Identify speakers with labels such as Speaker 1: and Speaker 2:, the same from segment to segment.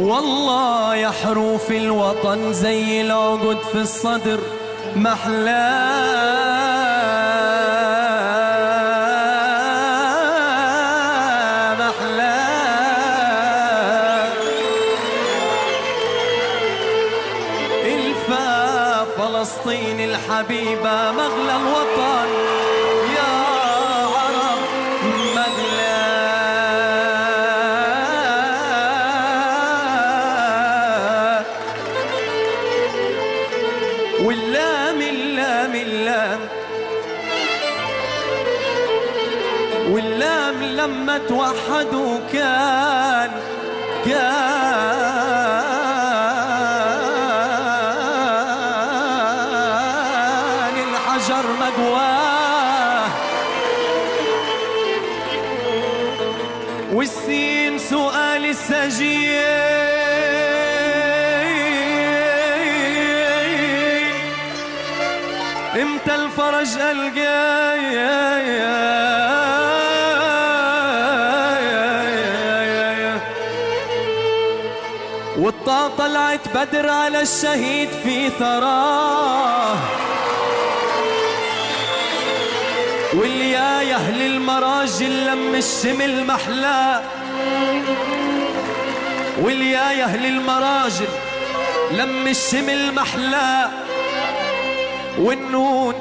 Speaker 1: والله يا حروف الوطن زي العقد في الصدر. محلاه محلاه. الفا فلسطين الحبيبة مغلى الوطن. لما توحدوا كان كان الحجر مقواه والسين سؤال السجين إمتى الفرج القاي والطا طلعت بدر على الشهيد في ثراه واليا يا أهل المراجل لم الشمل محلاه واليا يا أهل المراجل لم الشمل محلاه والنون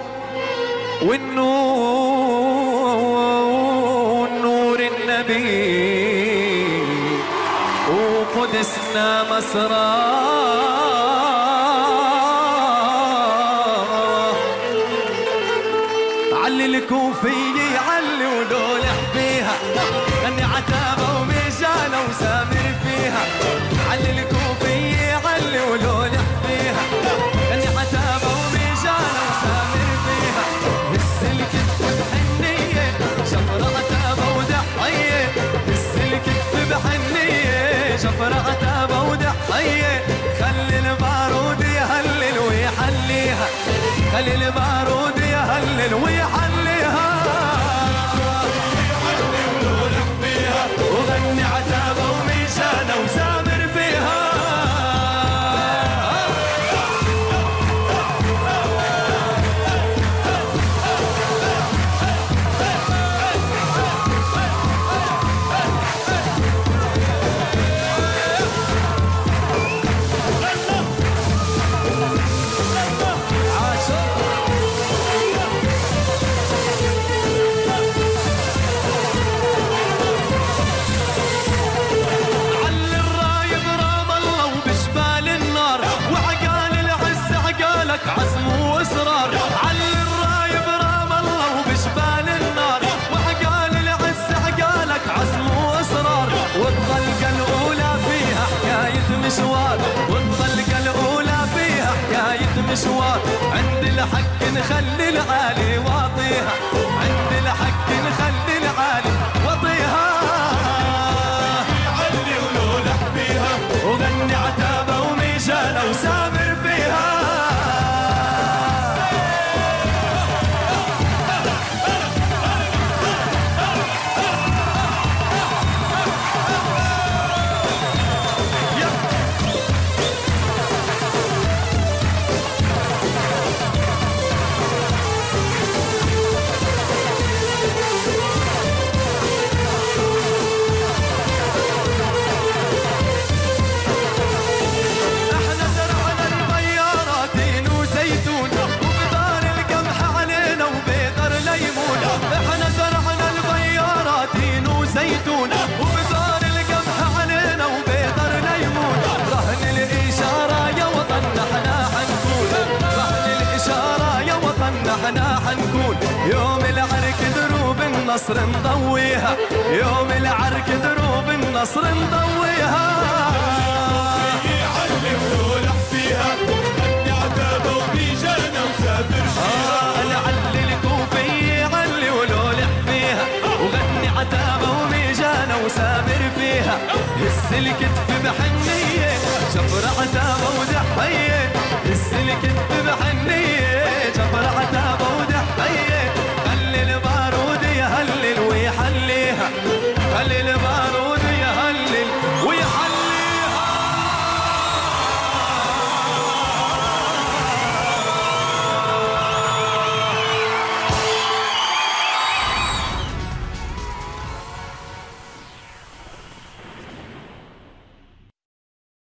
Speaker 1: والنون نور النبي. وقدسنا مسراه علي الكوفية علي ولولح فيها أني عتابة ومجالة وسامر فيها. علي الكوفية علي ولولح فيها شفرة عتابة ودحية خلي البارود يهلل ويحليها. خلي البارود حكايه مشوار عند الحق نخلي العالي واطيها عند الحق يوم العرك دروب النصر نضويها يوم العرك دروب النصر نضويها
Speaker 2: علي ولولح فيها وسافر
Speaker 1: آه لعلي الكوفي علي ولولح فيها. وغني عتابة وميجانة وسامر فيها. الكتف بحنية شفرة عتابة ودحية. هز الكتف بحنية.